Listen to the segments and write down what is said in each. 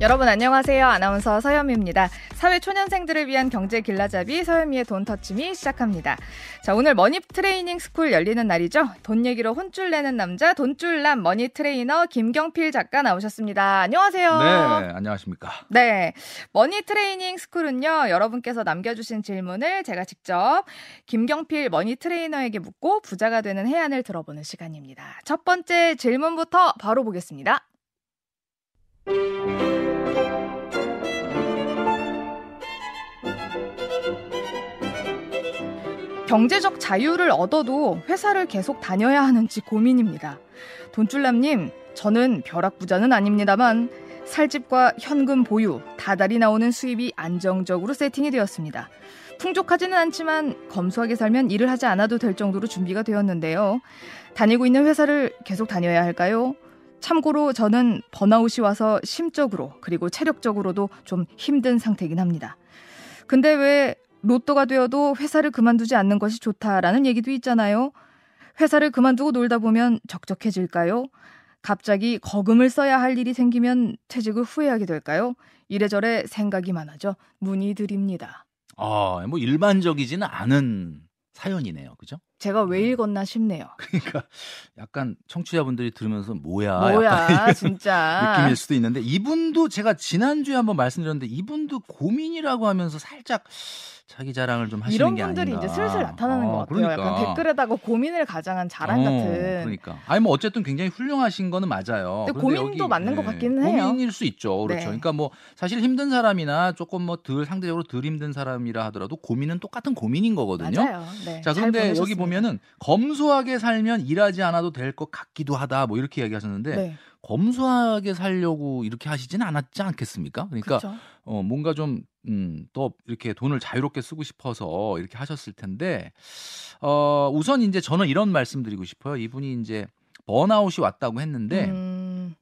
여러분 안녕하세요. 아나운서 서현미입니다. 사회 초년생들을 위한 경제 길라잡이 서현미의 돈 touch me 시작합니다. 자, 오늘 money training school 열리는 날이죠. 돈 얘기로 혼쭐 내는 남자 돈줄남 money trainer 김경필 작가 나오셨습니다. 안녕하세요. 네, 안녕하십니까? 네. money training school은요. 여러분께서 남겨 주신 질문을 제가 직접 김경필 money trainer에게 묻고 부자가 되는 혜안을 들어보는 시간입니다. 첫 번째 질문부터 바로 보겠습니다. 경제적 자유를 얻어도 회사를 계속 다녀야 하는지 고민입니다. 돈줄남님, 저는 벼락부자는 아닙니다만 살집과 현금 보유, 다달이 나오는 수입이 안정적으로 세팅이 되었습니다. 풍족하지는 않지만 검소하게 살면 일을 하지 않아도 될 정도로 준비가 되었는데요. 다니고 있는 회사를 계속 다녀야 할까요? 참고로 저는 번아웃이 와서 심적으로 그리고 체력적으로도 좀 힘든 상태이긴 합니다. 근데 왜 로또가 되어도 회사를 그만두지 않는 것이 좋다라는 얘기도 있잖아요. 회사를 그만두고 놀다 보면 적적해질까요? 갑자기 거금을 써야 할 일이 생기면 퇴직을 후회하게 될까요? 이래저래 생각이 많아져 문의드립니다. 아, 뭐 일반적이지는 않은 사연이네요. 그죠? 제가 왜 읽었나 싶네요. 그러니까 약간 청취자분들이 들으면서 뭐야? 뭐야, 진짜. 느낌일 수도 있는데 이분도 제가 지난주에 한번 말씀드렸는데 이분도 고민이라고 하면서 살짝 자기 자랑을 좀 하시는 게 아닌가. 이런 분들이 이제 슬슬 나타나는 어, 것 같아요. 그러니까. 약간 댓글에다가 고민을 가장한 자랑 어, 같은. 그러니까. 아니 뭐 어쨌든 굉장히 훌륭하신 거는 맞아요. 근데 고민도 여기, 맞는 네, 것 같기는 해요. 고민일 수 있죠. 그렇죠. 네. 그러니까 뭐 사실 힘든 사람이나 조금 뭐 덜 상대적으로 덜 힘든 사람이라 하더라도 고민은 똑같은 고민인 거거든요. 맞아요. 네, 자, 그런데 여기 보면 은 검소하게 살면 일하지 않아도 될 것 같기도 하다. 뭐 이렇게 이야기하셨는데 네. 검소하게 살려고 이렇게 하시지는 않았지 않겠습니까? 그러니까 그쵸. 어 뭔가 좀 음, 또 이렇게 돈을 자유롭게 쓰고 싶어서 이렇게 하셨을 텐데, 어, 우선 이제 저는 이런 말씀 드리고 싶어요. 이분이 이제 번아웃이 왔다고 했는데, 음...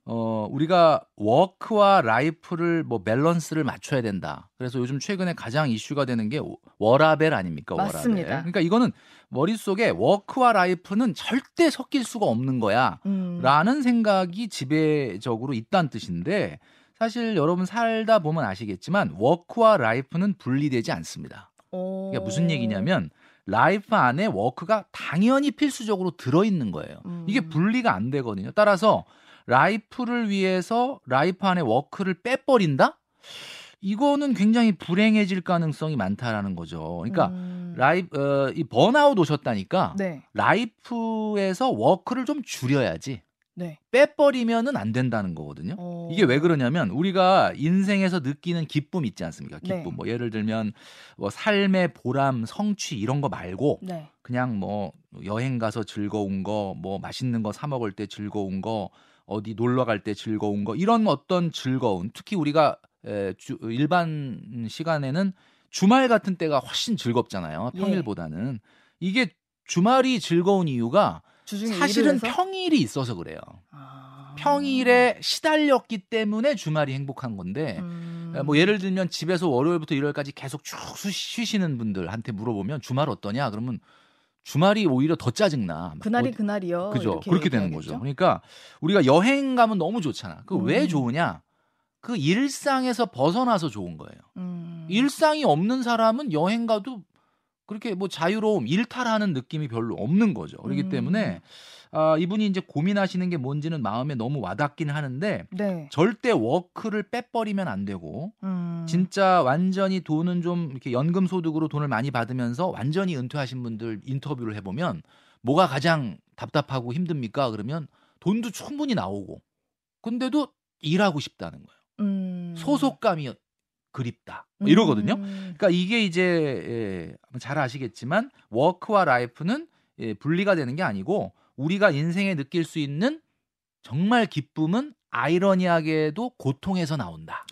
어, 우리가 work와 life를 뭐 밸런스를 맞춰야 된다. 그래서 요즘 최근에 가장 이슈가 되는 게 워라밸 아닙니까? 맞습니다. 워라밸. 그러니까 이거는 머릿속에 work와 life는 절대 섞일 수가 없는 거야. 음... 라는 생각이 지배적으로 있다는 뜻인데, 사실 여러분 살다 보면 아시겠지만 work와 life는 분리되지 않습니다. 이게 무슨 얘기냐면 life 안에 work가 당연히 필수적으로 들어있는 거예요. 음. 이게 분리가 안 되거든요. 따라서 life를 위해서 life 안에 work를 빼버린다? 이거는 굉장히 불행해질 가능성이 많다라는 거죠. 그러니까 음. life 어, 이 번아웃 오셨다니까 네. life에서 work를 좀 줄여야지. 네. 빼버리면은 안 된다는 거거든요. 어... 이게 왜 그러냐면 우리가 인생에서 느끼는 기쁨 있지 않습니까? 기쁨. 네. 뭐 예를 들면 뭐 삶의 보람, 성취 이런 거 말고 네. 그냥 뭐 여행 가서 즐거운 거, 뭐 맛있는 거 사 먹을 때 즐거운 거, 어디 놀러 갈 때 즐거운 거 이런 어떤 즐거운 특히 우리가 에, 주, 일반 시간에는 주말 같은 때가 훨씬 즐겁잖아요. 예. 평일보다는. 예. 이게 주말이 즐거운 이유가 사실은 평일이 있어서 그래요. 아... 평일에 시달렸기 때문에 주말이 행복한 건데 음... 뭐 예를 들면 집에서 월요일부터 일요일까지 계속 쭉 쉬시는 분들한테 물어보면 주말 어떠냐 그러면 주말이 오히려 더 짜증나. 그날이 어, 그날이요. 그죠. 그렇게 되는 거죠. 그러니까 우리가 여행 가면 너무 좋잖아. 그왜 음. 좋으냐? 그 일상에서 벗어나서 좋은 거예요. 음. 일상이 없는 사람은 여행 가도 그렇게 뭐 자유로움, 일탈하는 느낌이 별로 없는 거죠. 그렇기 음. 때문에 아, 이분이 이제 고민하시는 게 뭔지는 마음에 너무 와닿긴 하는데 네. 절대 work를 빼버리면 안 되고 음. 진짜 완전히 돈은 좀 이렇게 연금 소득으로 돈을 많이 받으면서 완전히 은퇴하신 분들 인터뷰를 해보면 뭐가 가장 답답하고 힘듭니까? 그러면 돈도 충분히 나오고 근데도 일하고 싶다는 거예요. 음. 소속감이 그립다. 뭐 이러거든요. 음. 그러니까 이게 이제 예, 잘 아시겠지만 워크와 라이프는 예, 분리가 되는 게 아니고 우리가 인생에 느낄 수 있는 정말 기쁨은 아이러니하게도 고통에서 나온다.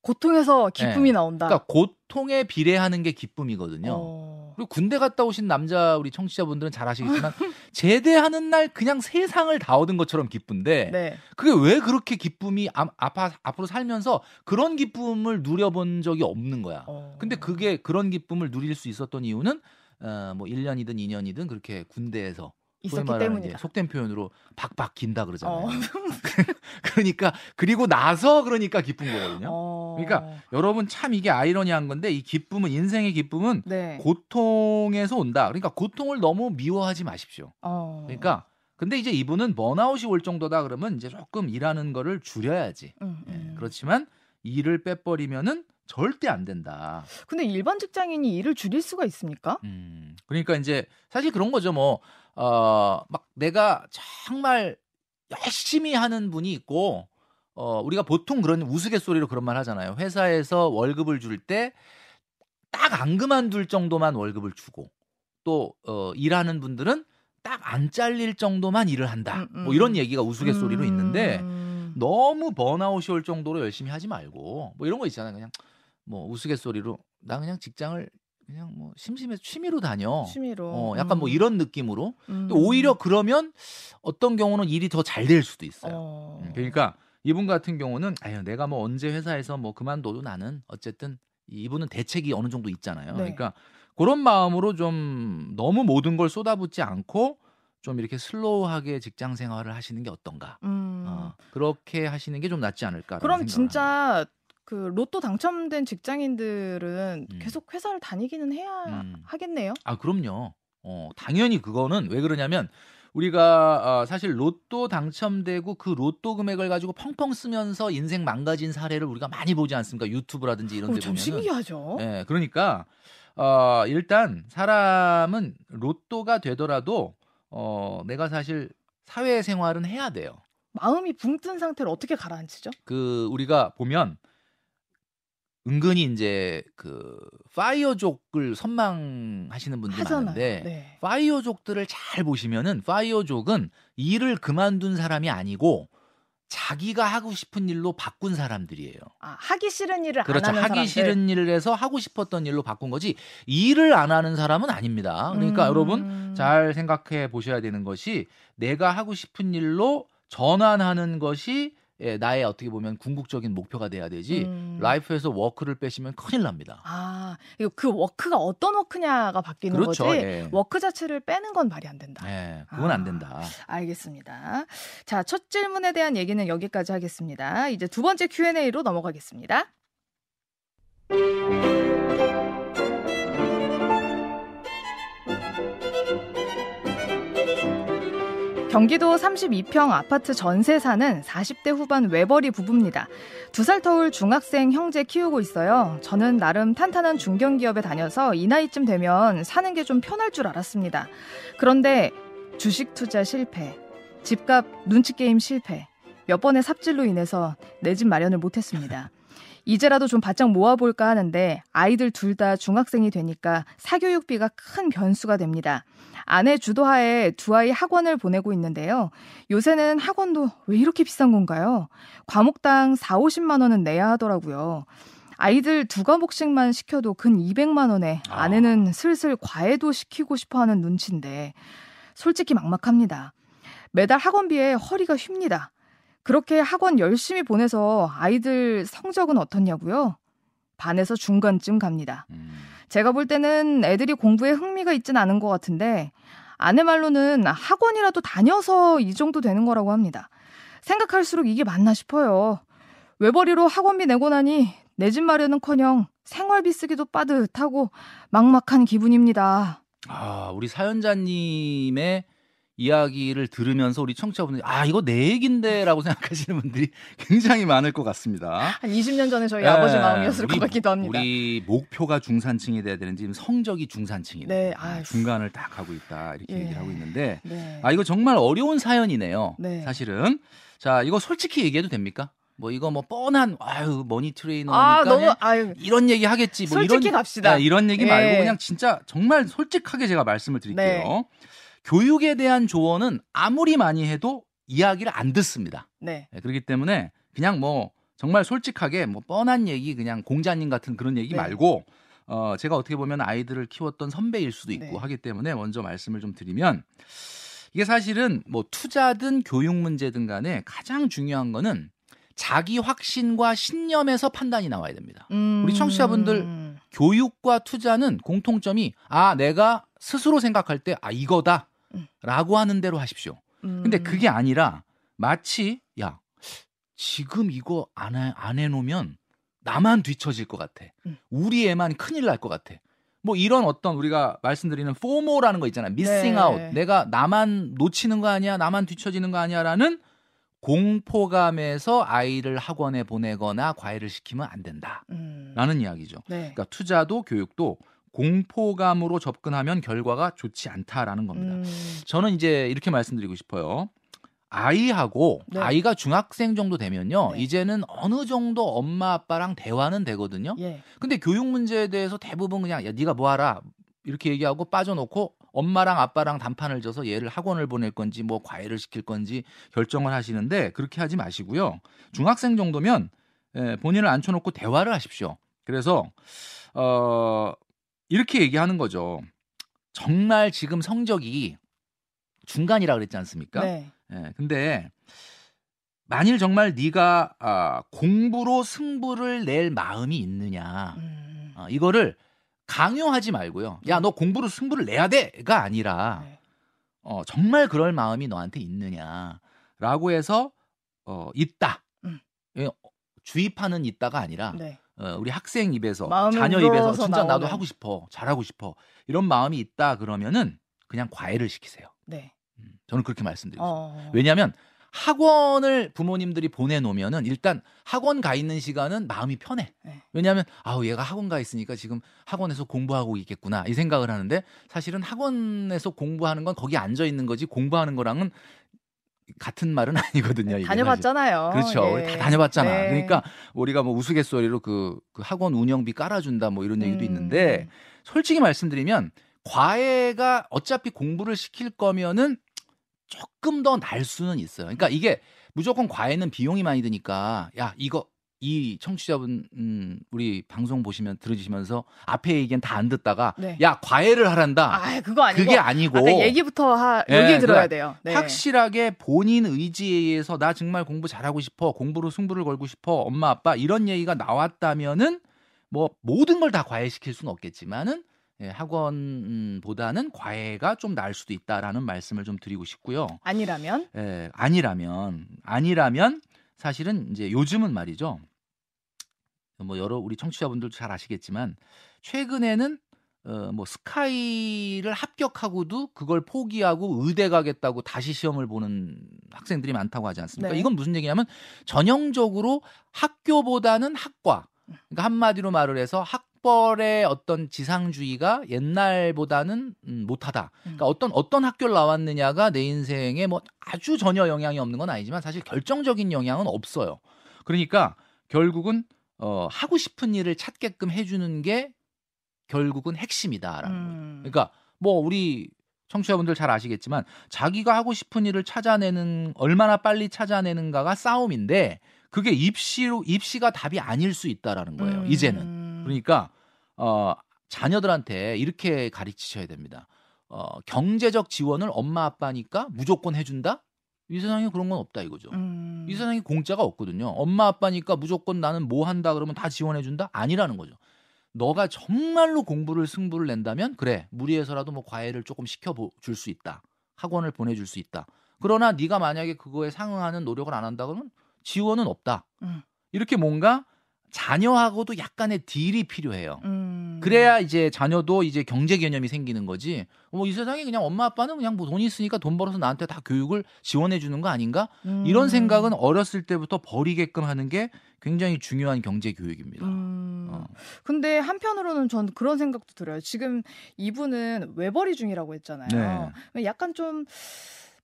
고통에서 기쁨이 네. 나온다. 그러니까 고통에 비례하는 게 기쁨이거든요. 어... 그리고 군대 갔다 오신 남자 우리 청취자분들은 잘 아시겠지만 제대하는 날 그냥 세상을 다 얻은 것처럼 기쁜데 네. 그게 왜 그렇게 기쁨이 아, 앞, 앞으로 살면서 그런 기쁨을 누려본 적이 없는 거야. 어... 근데 그게 그런 기쁨을 누릴 수 있었던 이유는 어, 뭐 1년이든 2년이든 그렇게 군대에서 있었기 때문이다. 속된 표현으로 박박 긴다 그러잖아요. 어. 그러니까 그리고 나서 그러니까 기쁜 거거든요. 어. 그러니까 여러분 참 이게 아이러니한 건데 이 기쁨은 인생의 기쁨은 네. 고통에서 온다. 그러니까 고통을 너무 미워하지 마십시오. 어. 그러니까 근데 이제 이분은 번아웃이 올 정도다 그러면 이제 조금 일하는 거를 줄여야지. 음, 음. 예, 그렇지만 일을 빼버리면은 절대 안 된다. 근데 일반 직장인이 일을 줄일 수가 있습니까? 음, 그러니까 이제 사실 그런 거죠. 뭐, 어, 막 내가 정말 열심히 하는 분이 있고, 어, 우리가 보통 그런 우스갯소리로 그런 말 하잖아요. 회사에서 월급을 줄 때 딱 안 그만둘 정도만 월급을 주고, 또, 어, 일하는 분들은 딱 안 잘릴 정도만 일을 한다. 음, 음. 뭐 이런 얘기가 우스갯소리로 음. 있는데, 너무 번아웃이 올 정도로 열심히 하지 말고, 뭐 이런 거 있잖아요. 그냥 뭐 우스갯소리로 나 그냥 직장을 그냥 뭐 심심해서 취미로 다녀. 취미로. 어, 약간 뭐 음. 뭐 이런 느낌으로. 음. 오히려 그러면 어떤 경우는 일이 더 잘 될 수도 있어요. 어. 음, 그러니까 이분 같은 경우는 아유 내가 뭐 언제 회사에서 뭐 그만둬도 나는 어쨌든 이분은 대책이 어느 정도 있잖아요. 네. 그러니까 그런 마음으로 좀 너무 모든 걸 쏟아붓지 않고 좀 이렇게 슬로우하게 직장 생활을 하시는 게 어떤가. 음. 어, 그렇게 하시는 게 좀 낫지 않을까. 그럼 진짜 그 로또 당첨된 직장인들은 음. 계속 회사를 다니기는 해야 음. 하겠네요. 아 그럼요. 어 당연히 그거는 왜 그러냐면 우리가 어, 사실 로또 당첨되고 그 로또 금액을 가지고 펑펑 쓰면서 인생 망가진 사례를 우리가 많이 보지 않습니까? 유튜브라든지 이런 데 어, 보면. 신기하죠. 예, 네, 그러니까 어, 일단 사람은 로또가 되더라도 어, 내가 사실 사회 생활은 해야 돼요. 마음이 붕 뜬 상태를 어떻게 가라앉히죠? 그 우리가 보면 은근히 이제 그 파이어족을 선망하시는 분들이 하잖아요. 많은데 네. 파이어족들을 잘 보시면은 파이어족은 일을 그만둔 사람이 아니고 자기가 하고 싶은 일로 바꾼 사람들이에요. 아, 하기 싫은 일을 그렇죠. 안 하는 하기 사람들. 싫은 일을 해서 하고 싶었던 일로 바꾼 거지 일을 안 하는 사람은 아닙니다. 그러니까 음... 여러분 잘 생각해 보셔야 되는 것이 내가 하고 싶은 일로 전환하는 것이 예, 나의 어떻게 보면 궁극적인 목표가 돼야 되지 음. life에서 work를 빼시면 큰일 납니다. 아, 그 work가 어떤 work냐가 바뀌는 그렇죠. 거지. 예. work 자체를 빼는 건 말이 안 된다. 예, 그건 아, 안 된다. 알겠습니다. 자, 첫 질문에 대한 얘기는 여기까지 하겠습니다. 이제 두 번째 Q&A로 넘어가겠습니다. 경기도 32평 아파트 전세 사는 40대 후반 외벌이 부부입니다. 두 살 터울 중학생 형제 키우고 있어요. 저는 나름 탄탄한 중견기업에 다녀서 이 나이쯤 되면 사는 게 좀 편할 줄 알았습니다. 그런데 주식 투자 실패, 집값 눈치 게임 실패, 몇 번의 삽질로 인해서 내 집 마련을 못했습니다. 이제라도 좀 바짝 모아볼까 하는데 아이들 둘 다 중학생이 되니까 사교육비가 큰 변수가 됩니다. 아내 주도하에 두 아이 학원을 보내고 있는데요. 요새는 학원도 왜 이렇게 비싼 건가요? 과목당 4, 50만 원은 내야 하더라고요. 아이들 두 과목씩만 시켜도 근 200만 원에 아. 아내는 슬슬 과외도 시키고 싶어 하는 눈치인데 솔직히 막막합니다. 매달 학원비에 허리가 휩니다. 그렇게 학원 열심히 보내서 아이들 성적은 어떻냐고요? 반에서 중간쯤 갑니다. 음. 제가 볼 때는 애들이 공부에 흥미가 있진 않은 것 같은데 아내 말로는 학원이라도 다녀서 이 정도 되는 거라고 합니다. 생각할수록 이게 맞나 싶어요. 외벌이로 학원비 내고 나니 내 집 마련은커녕 생활비 쓰기도 빠듯하고 막막한 기분입니다. 아, 우리 사연자님의 이야기를 들으면서 우리 청취자분들이 아 이거 내 얘긴데라고 생각하시는 분들이 굉장히 많을 것 같습니다. 한 20년 전에 저희 네, 아버지 마음이었을 우리, 것 같기도 합니다. 우리 목표가 중산층이 돼야 되는지 지금 성적이 중산층이네. 네, 아, 중간을 딱 하고 있다 이렇게 예, 얘기를 하고 있는데 네. 아 이거 정말 어려운 사연이네요. 네. 사실은 자 이거 솔직히 얘기해도 됩니까? 뭐 이거 뭐 뻔한 아유 머니 트레이너니까 아, 너무, 아유, 이런 얘기 하겠지 뭐 솔직히 이런 갑시다. 네, 이런 얘기 말고 예. 그냥 진짜 정말 솔직하게 제가 말씀을 드릴게요. 네. 교육에 대한 조언은 아무리 많이 해도 이야기를 안 듣습니다. 네. 네. 그렇기 때문에 그냥 뭐 정말 솔직하게 뭐 뻔한 얘기 그냥 공자님 같은 그런 얘기 네. 말고 어 제가 어떻게 보면 아이들을 키웠던 선배일 수도 있고 네. 하기 때문에 먼저 말씀을 좀 드리면 이게 사실은 뭐 투자든 교육 문제든 간에 가장 중요한 거는 자기 확신과 신념에서 판단이 나와야 됩니다. 음... 우리 청취자분들 교육과 투자는 공통점이 아 내가 스스로 생각할 때 아 이거다 음. 하는 대로 하십시오. 음. 근데 그게 아니라 마치 야 지금 이거 안, 해, 안 해놓으면 나만 뒤처질 것 같아. 음. 우리 애만 큰일 날 것 같아. 뭐 이런 어떤 우리가 말씀드리는 FOMO라는 거 있잖아요. missing out. 네. 내가 나만 놓치는 거 아니야? 나만 뒤처지는 거 아니야라는 공포감에서 아이를 학원에 보내거나 과외를 시키면 안 된다. 음. 라는 이야기죠. 네. 그러니까 투자도 교육도 공포감으로 접근하면 결과가 좋지 않다라는 겁니다. 음. 저는 이제 이렇게 말씀드리고 싶어요. 아이하고 네. 아이가 중학생 정도 되면요. 네. 이제는 어느 정도 엄마 아빠랑 대화는 되거든요. 예. 근데 교육 문제에 대해서 대부분 그냥 야 네가 뭐 하라 이렇게 얘기하고 빠져놓고 엄마랑 아빠랑 단판을 져서 얘를 학원을 보낼 건지 뭐 과외를 시킬 건지 결정을 하시는데 그렇게 하지 마시고요. 중학생 정도면 예, 본인을 앉혀놓고 대화를 하십시오. 그래서 어 이렇게 얘기하는 거죠. 정말 지금 성적이 중간이라 그랬지 않습니까? 네. 예, 근데 만일 정말 네가 아, 공부로 승부를 낼 마음이 있느냐, 음. 어, 이거를 강요하지 말고요. 야, 너 공부로 승부를 내야 돼가 아니라 네. 어, 정말 그럴 마음이 너한테 있느냐라고 해서 어, 있다. 음. 예, 주입하는 있다가 아니라 네. 어, 우리 학생 입에서 자녀 입에서 진짜 나오는. 나도 하고 싶어 잘하고 싶어 이런 마음이 있다 그러면은 그냥 과외를 시키세요. 네. 음, 저는 그렇게 말씀드리고 어... 왜냐하면 학원을 부모님들이 보내놓으면은 일단 학원 가 있는 시간은 마음이 편해. 네. 왜냐하면 아우 얘가 학원 가 있으니까 지금 학원에서 공부하고 있겠구나 이 생각을 하는데 사실은 학원에서 공부하는 건 거기 앉아 있는 거지 공부하는 거랑은 같은 말은 아니거든요. 다녀봤잖아요. 그렇죠. 예. 다 다녀봤잖아. 네. 그러니까 우리가 뭐 우스갯소리로 그, 그 학원 운영비 깔아준다 뭐 이런 얘기도 음. 있는데 솔직히 말씀드리면 과외가 어차피 공부를 시킬 거면은 조금 더 날 수는 있어요. 그러니까 이게 무조건 과외는 비용이 많이 드니까 야 이거 이 청취자분 음, 우리 방송 보시면 들으시면서 앞에 얘기는 다 안 듣다가 네. 야 과외를 하란다. 아 그거 아니고 그게 아니고 아, 얘기부터 하, 네, 얘기 들어야 돼요. 네. 확실하게 본인 의지에 의해서 나 정말 공부 잘하고 싶어 공부로 승부를 걸고 싶어 엄마 아빠 이런 얘기가 나왔다면은 뭐 모든 걸 다 과외시킬 수는 없겠지만은 예, 학원보다는 과외가 좀 나을 수도 있다라는 말씀을 좀 드리고 싶고요. 아니라면? 예, 아니라면 아니라면 사실은 이제 요즘은 말이죠. 뭐 여러 우리 청취자분들 잘 아시겠지만 최근에는 어, 뭐 스카이를 합격하고도 그걸 포기하고 의대 가겠다고 다시 시험을 보는 학생들이 많다고 하지 않습니까? 네. 이건 무슨 얘기냐면 전형적으로 학교보다는 학과. 그러니까 한마디로 말을 해서 학벌의 어떤 지상주의가 옛날보다는 음, 못하다. 그러니까 음. 어떤 어떤 학교를 나왔느냐가 내 인생에 뭐 아주 전혀 영향이 없는 건 아니지만 사실 결정적인 영향은 없어요. 그러니까 결국은 어, 하고 싶은 일을 찾게끔 해주는 게 결국은 핵심이다라는 음. 거예요. 그러니까 뭐 우리 청취자분들 잘 아시겠지만 자기가 하고 싶은 일을 찾아내는 얼마나 빨리 찾아내는가가 싸움인데 그게 입시로 입시가 답이 아닐 수 있다라는 거예요. 음. 이제는 그러니까 어, 자녀들한테 이렇게 가르치셔야 됩니다. 어, 경제적 지원을 엄마 아빠니까 무조건 해준다? 이 세상에 그런 건 없다 이거죠. 음. 이 세상에 공짜가 없거든요. 엄마 아빠니까 무조건 나는 뭐 한다 그러면 다 지원해 준다? 아니라는 거죠. 너가 정말로 공부를 승부를 낸다면 그래 무리해서라도 뭐 과외를 조금 시켜 줄 수 있다. 학원을 보내줄 수 있다. 그러나 네가 만약에 그거에 상응하는 노력을 안 한다 그러면 지원은 없다. 음. 이렇게 뭔가 자녀하고도 약간의 딜이 필요해요. 음. 그래야 이제 자녀도 이제 경제 개념이 생기는 거지. 뭐 이 세상에 그냥 엄마 아빠는 그냥 뭐 돈이 있으니까 돈 벌어서 나한테 다 교육을 지원해 주는 거 아닌가? 음. 이런 생각은 어렸을 때부터 버리게끔 하는 게 굉장히 중요한 경제 교육입니다. 음. 어. 근데 한편으로는 전 그런 생각도 들어요. 지금 이분은 외벌이 중이라고 했잖아요. 네. 약간 좀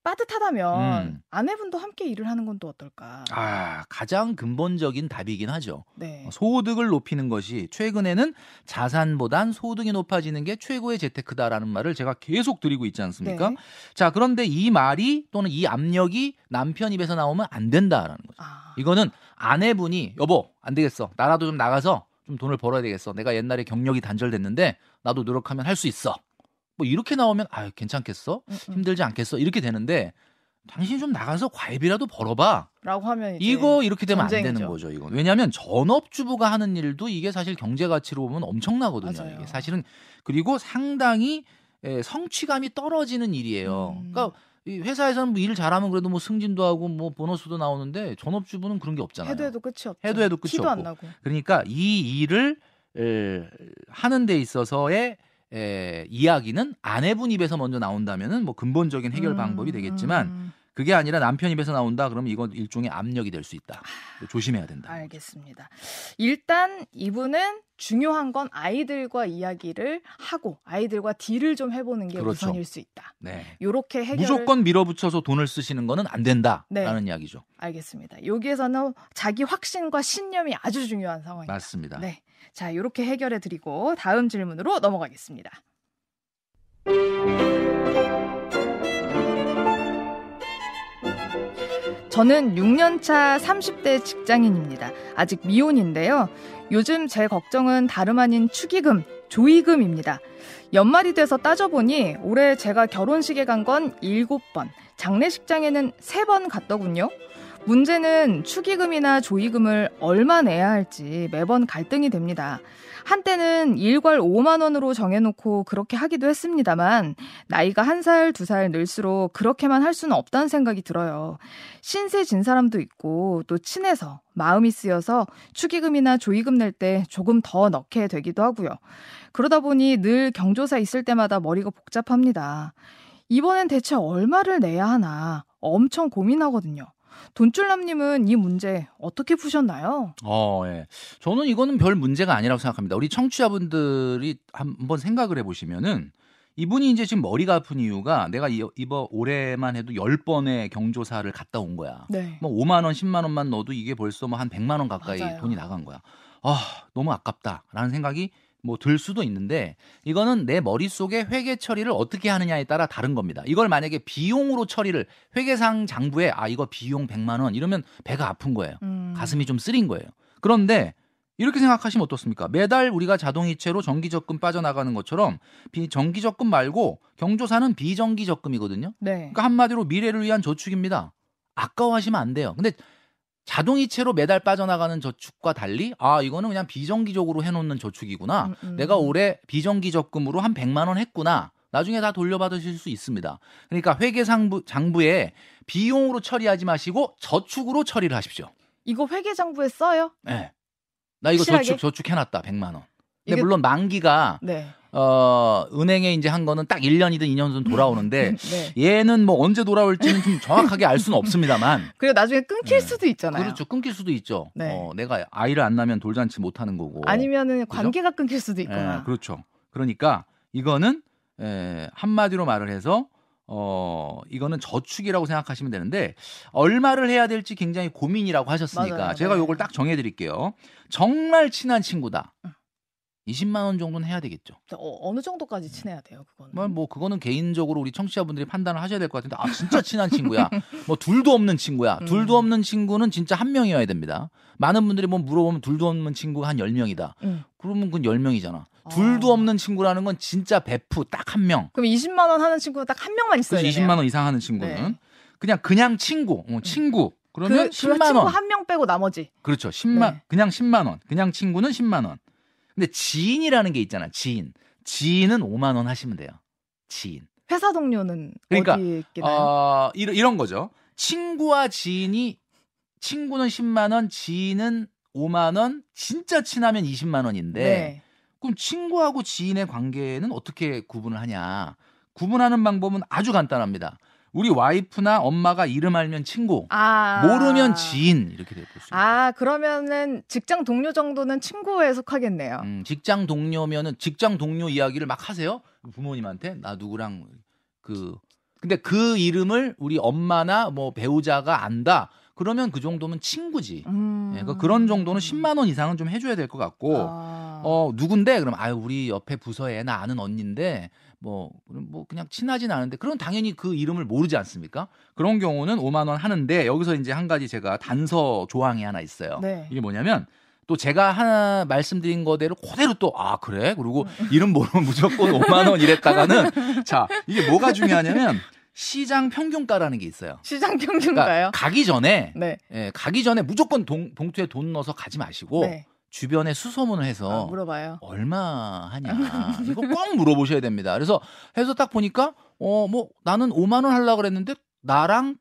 빠듯하다면 음. 아내분도 함께 일을 하는 건 또 어떨까? 아, 가장 근본적인 답이긴 하죠. 네. 소득을 높이는 것이 최근에는 자산보단 소득이 높아지는 게 최고의 재테크다라는 말을 제가 계속 드리고 있지 않습니까? 네. 자, 그런데 이 말이 또는 이 압력이 남편 입에서 나오면 안 된다라는 거죠. 아. 이거는 아내분이 여보, 안 되겠어. 나라도 좀 나가서 좀 돈을 벌어야 되겠어. 내가 옛날에 경력이 단절됐는데 나도 노력하면 할 수 있어. 뭐 이렇게 나오면 아 괜찮겠어? 음, 음. 힘들지 않겠어? 이렇게 되는데 당신이 좀 나가서 과외비라도 벌어봐. 라고 하면 이거 이렇게 되면 전쟁이죠. 안 되는 거죠. 이거 왜냐하면 전업주부가 하는 일도 이게 사실 경제 가치로 보면 엄청나거든요. 맞아요. 이게 사실은 그리고 상당히 에, 성취감이 떨어지는 일이에요. 음. 그러니까 이 회사에서는 뭐 일을 잘하면 그래도 뭐 승진도 하고 뭐 보너스도 나오는데 전업주부는 그런 게 없잖아요. 해도 해도 끝이 없죠. 해도 해도 끝이 없고. 그러니까 이 일을 에, 하는 데 있어서의 에, 이야기는 아내분 입에서 먼저 나온다면은 뭐 근본적인 해결 음, 방법이 되겠지만 음. 그게 아니라 남편 입에서 나온다 그러면 이건 일종의 압력이 될 수 있다. 조심해야 된다. 알겠습니다. 일단 이분은 중요한 건 아이들과 이야기를 하고 아이들과 딜을 좀 해보는 게 그렇죠. 우선일 수 있다. 네. 요렇게 해결 무조건 밀어붙여서 돈을 쓰시는 거는 안 된다라는 네. 이야기죠. 알겠습니다. 여기에서는 자기 확신과 신념이 아주 중요한 상황입니다. 맞습니다. 네. 자, 이렇게 해결해 드리고 다음 질문으로 넘어가겠습니다. 저는 6년차 30대 직장인입니다. 아직 미혼인데요. 요즘 제 걱정은 다름 아닌 축의금, 조의금입니다. 연말이 돼서 따져보니 올해 제가 결혼식에 간 건 7번, 장례식장에는 3번 갔더군요. 문제는 축의금이나 조의금을 얼마 내야 할지 매번 갈등이 됩니다. 한때는 일괄 5만 원으로 정해놓고 그렇게 하기도 했습니다만 나이가 한 살, 두 살 늘수록 그렇게만 할 수는 없다는 생각이 들어요. 신세 진 사람도 있고 또 친해서 마음이 쓰여서 축의금이나 조의금 낼 때 조금 더 넣게 되기도 하고요. 그러다 보니 늘 경조사 있을 때마다 머리가 복잡합니다. 이번엔 대체 얼마를 내야 하나 엄청 고민하거든요. 돈줄남님은 이 문제 어떻게 푸셨나요? 어, 예. 저는 이거는 별 문제가 아니라고 생각합니다. 우리 청취자분들이 한번 생각을 해보시면은 이분이 이제 지금 머리가 아픈 이유가 내가 이번 올해만 해도 10번의 경조사를 갔다 온 거야. 네. 뭐 5만 원, 10만 원만 넣어도 이게 벌써 뭐 한 100만 원 가까이 맞아요. 돈이 나간 거야. 아, 너무 아깝다라는 생각이 뭐 들 수도 있는데 이거는 내 머릿속에 회계 처리를 어떻게 하느냐에 따라 다른 겁니다. 이걸 만약에 비용으로 처리를 회계상 장부에 아 이거 비용 100만 원 이러면 배가 아픈 거예요. 음. 가슴이 좀 쓰린 거예요. 그런데 이렇게 생각하시면 어떻습니까? 매달 우리가 자동이체로 정기적금 빠져나가는 것처럼 정기적금 말고 경조사는 비정기적금이거든요. 네. 그러니까 한마디로 미래를 위한 저축입니다. 아까워하시면 안 돼요. 근데 자동이체로 매달 빠져나가는 저축과 달리 아 이거는 그냥 비정기적으로 해놓는 저축이구나. 음, 음. 내가 올해 비정기 적금으로 한 100만 원 했구나. 나중에 다 돌려받으실 수 있습니다. 그러니까 회계상부 장부에 비용으로 처리하지 마시고 저축으로 처리를 하십시오. 이거 회계장부에 써요? 네. 나 이거 확실하게? 저축 저축해놨다 100만 원. 근데 이게... 물론 만기가 네. 어, 은행에 이제 한 거는 딱 1년이든 2년이든 돌아오는데 네. 얘는 뭐 언제 돌아올지는 좀 정확하게 알 수는 없습니다만. 그리고 나중에 끊길 네. 수도 있잖아요. 그렇죠. 끊길 수도 있죠. 네. 어, 내가 아이를 안 낳으면 돌잔치 못 하는 거고. 아니면은 관계가 그죠? 끊길 수도 있거나. 네, 그렇죠. 그러니까 이거는 에, 한마디로 말을 해서 어, 이거는 저축이라고 생각하시면 되는데 얼마를 해야 될지 굉장히 고민이라고 하셨으니까 맞아요. 제가 네. 요걸 딱 정해 드릴게요. 정말 친한 친구다. 20만 원 정도는 해야 되겠죠. 어, 느 정도까지 친해야 돼요, 그거는? 뭐, 뭐 그거는 개인적으로 우리 청취자분들이 판단을 하셔야 될 것 같은데 아 진짜 친한 친구야. 뭐 둘도 없는 친구야. 음. 둘도 없는 친구는 진짜 한 명이어야 됩니다. 많은 분들이 뭐 물어보면 둘도 없는 친구가 한 10명이다. 음. 그러면 그건 10명이잖아. 아. 둘도 없는 친구라는 건 진짜 베프 딱 한 명. 그럼 20만 원 하는 친구는 딱 한 명만 있어야 돼요. 20만 원 이상 하는 친구는 네. 그냥 그냥 친구, 어, 친구. 그러면 그, 10만 그 원. 한 명 빼고 나머지. 그렇죠. 10만 네. 그냥 10만 원. 그냥 친구는 10만 원. 근데 지인이라는 게 있잖아. 지인. 지인은 5만 원 하시면 돼요. 지인. 회사 동료는 그러니까, 어디에 있나요? 어, 이런, 이런 거죠. 친구와 지인이 친구는 10만 원, 지인은 5만 원, 진짜 친하면 20만 원인데 네. 그럼 친구하고 지인의 관계는 어떻게 구분을 하냐? 구분하는 방법은 아주 간단합니다. 우리 와이프나 엄마가 이름 알면 친구, 아. 모르면 지인 이렇게 될수 있어요. 아 그러면은 직장 동료 정도는 친구에 속하겠네요. 음, 직장 동료면은 직장 동료 이야기를 막 하세요 부모님한테 나 누구랑 그 근데 그 이름을 우리 엄마나 뭐 배우자가 안다. 그러면 그 정도면 친구지. 음. 예, 그러니까 그런 정도는 10만 원 이상은 좀 해줘야 될 것 같고, 아. 어 누군데? 그럼 아유 우리 옆에 부서에 나 아는 언니인데 뭐, 뭐 그냥 친하진 않은데 그럼 당연히 그 이름을 모르지 않습니까? 그런 경우는 5만 원 하는데 여기서 이제 한 가지 제가 단서 조항이 하나 있어요. 네. 이게 뭐냐면 또 제가 하나 말씀드린 거대로 그대로 또 아 그래 그리고 음. 이름 모르면 무조건 5만 원 이랬다가는 자 이게 뭐가 중요하냐면 시장 평균가라는 게 있어요. 시장 평균가요? 그러니까 가기 전에 네. 예, 가기 전에 무조건 동, 봉투에 돈 넣어서 가지 마시고 네. 주변에 수소문을 해서 아, 물어봐요. 얼마 하냐 이거 꼭 물어보셔야 됩니다. 그래서 해서 딱 보니까 어 뭐 나는 5만 원 하려고 그랬는데 나랑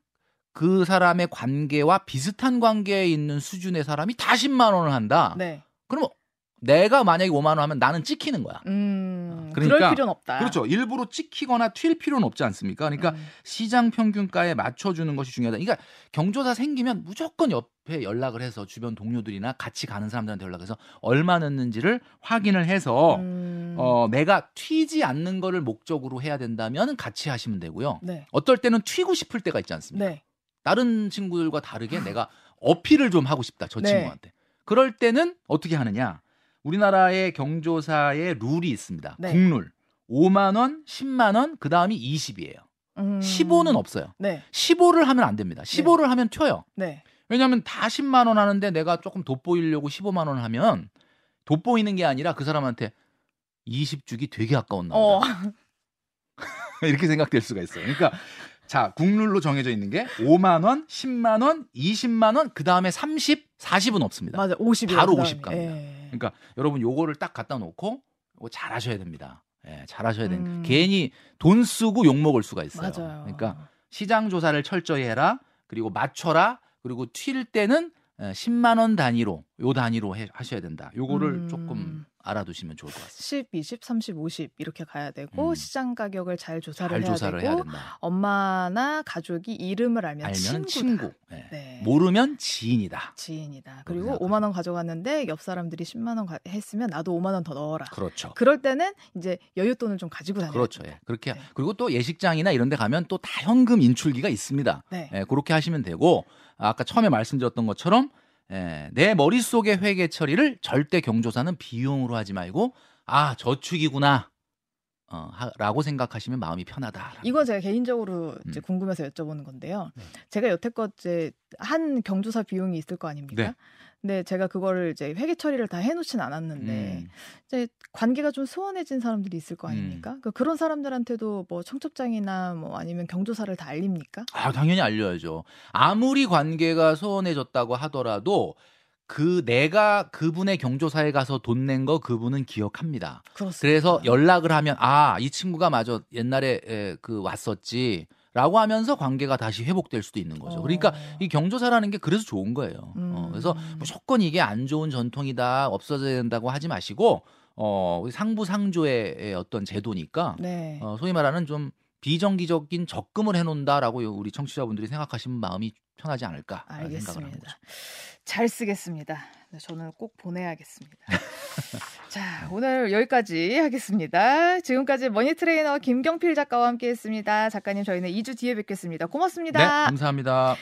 그 사람의 관계와 비슷한 관계에 있는 수준의 사람이 다 10만 원을 한다. 네. 그러면 내가 만약에 5만 원 하면 나는 찍히는 거야. 음, 그러니까 그럴 필요는 없다. 그렇죠. 일부러 찍히거나 튈 필요는 없지 않습니까? 그러니까 음. 시장 평균가에 맞춰주는 것이 중요하다. 그러니까 경조사 생기면 무조건 옆에 연락을 해서 주변 동료들이나 같이 가는 사람들한테 연락해서 얼마 넣는지를 확인을 해서 음, 어, 내가 튀지 않는 거를 목적으로 해야 된다면 같이 하시면 되고요. 네. 어떨 때는 튀고 싶을 때가 있지 않습니까? 네. 다른 친구들과 다르게 내가 어필을 좀 하고 싶다. 저 네. 친구한테. 그럴 때는 어떻게 하느냐? 우리나라의 경조사의 룰이 있습니다. 네. 국룰. 5만 원, 10만 원, 그 다음이 20이에요. 음, 15는 없어요. 네. 15를 하면 안 됩니다. 15를 하면 튀어요. 네. 왜냐하면 다 10만 원 하는데 내가 조금 돋보이려고 15만 원 하면 돋보이는 게 아니라 그 사람한테 20 주기 되게 아까운 나다 어. 이렇게 생각될 수가 있어요. 그러니까 자 국룰로 정해져 있는 게 5만 원, 10만 원, 20만 원, 그 다음에 30, 40은 없습니다. 맞아. 50이 바로 50 갑니다. 예. 그러니까 여러분 요거를 딱 갖다 놓고 이거 잘하셔야 됩니다. 예, 잘 하셔야 됩니다. 음. 괜히 돈 쓰고 욕 먹을 수가 있어요. 맞아요. 그러니까 시장 조사를 철저히 해라. 그리고 맞춰라. 그리고 튈 때는 10만 원 단위로 요 단위로 해, 하셔야 된다. 요거를 음. 조금 알아두시면 좋을 것 같습니다. 10, 20, 30, 50 이렇게 가야 되고 음. 시장 가격을 잘 조사를 잘 해야 조사를 되고 해야 된다. 엄마나 가족이 이름을 알면 알면 친구다. 친구. 예. 네. 모르면 지인이다. 지인이다. 그리고 5만 원 가져갔는데 옆 사람들이 10만 원 가- 했으면 나도 5만 원 더 넣어라. 그렇죠. 그럴 때는 이제 여윳돈을 좀 가지고 다녀야 그렇죠. 예. 그렇게 네. 그리고 또 예식장이나 이런 데 가면 또 다 현금 인출기가 있습니다. 네. 예, 그렇게 하시면 되고 아까 처음에 말씀드렸던 것처럼 예, 내 머릿속의 회계 처리를 절대 경조사는 비용으로 하지 말고 아 저축이구나 어, 하- 라고 생각하시면 마음이 편하다. 이건 제가 개인적으로 이제 음. 궁금해서 여쭤보는 건데요. 네. 제가 여태껏 이제 한 경조사 비용이 있을 거 아닙니까? 네. 근데 제가 그거를 이제 회계 처리를 다 해놓진 않았는데 음, 이제 관계가 좀 소원해진 사람들이 있을 거 아닙니까? 그 그런 사람들한테도 뭐 청첩장이나 뭐 아니면 경조사를 다 알립니까? 아, 당연히 알려야죠. 아무리 관계가 소원해졌다고 하더라도 그 내가 그분의 경조사에 가서 돈 낸 거 그분은 기억합니다. 그렇습니다. 그래서 연락을 하면 아 이 친구가 맞아 옛날에 에, 그 왔었지. 라고 하면서 관계가 다시 회복될 수도 있는 거죠. 어. 그러니까 이 경조사라는 게 그래서 좋은 거예요. 어, 음. 그래서 무조건 이게 안 좋은 전통이다, 없어져야 된다고 하지 마시고, 어, 상부 상조의 어떤 제도니까, 네. 어, 소위 말하는 좀 비정기적인 적금을 해놓는다라고 우리 청취자분들이 생각하시면 마음이 편하지 않을까 생각을 하는 알겠습니다. 잘 쓰겠습니다. 네, 저는 꼭 보내야겠습니다. 자, 오늘 여기까지 하겠습니다. 지금까지 money trainer 김경필 작가와 함께 했습니다. 작가님, 저희는 2주 뒤에 뵙겠습니다. 고맙습니다. 네, 감사합니다.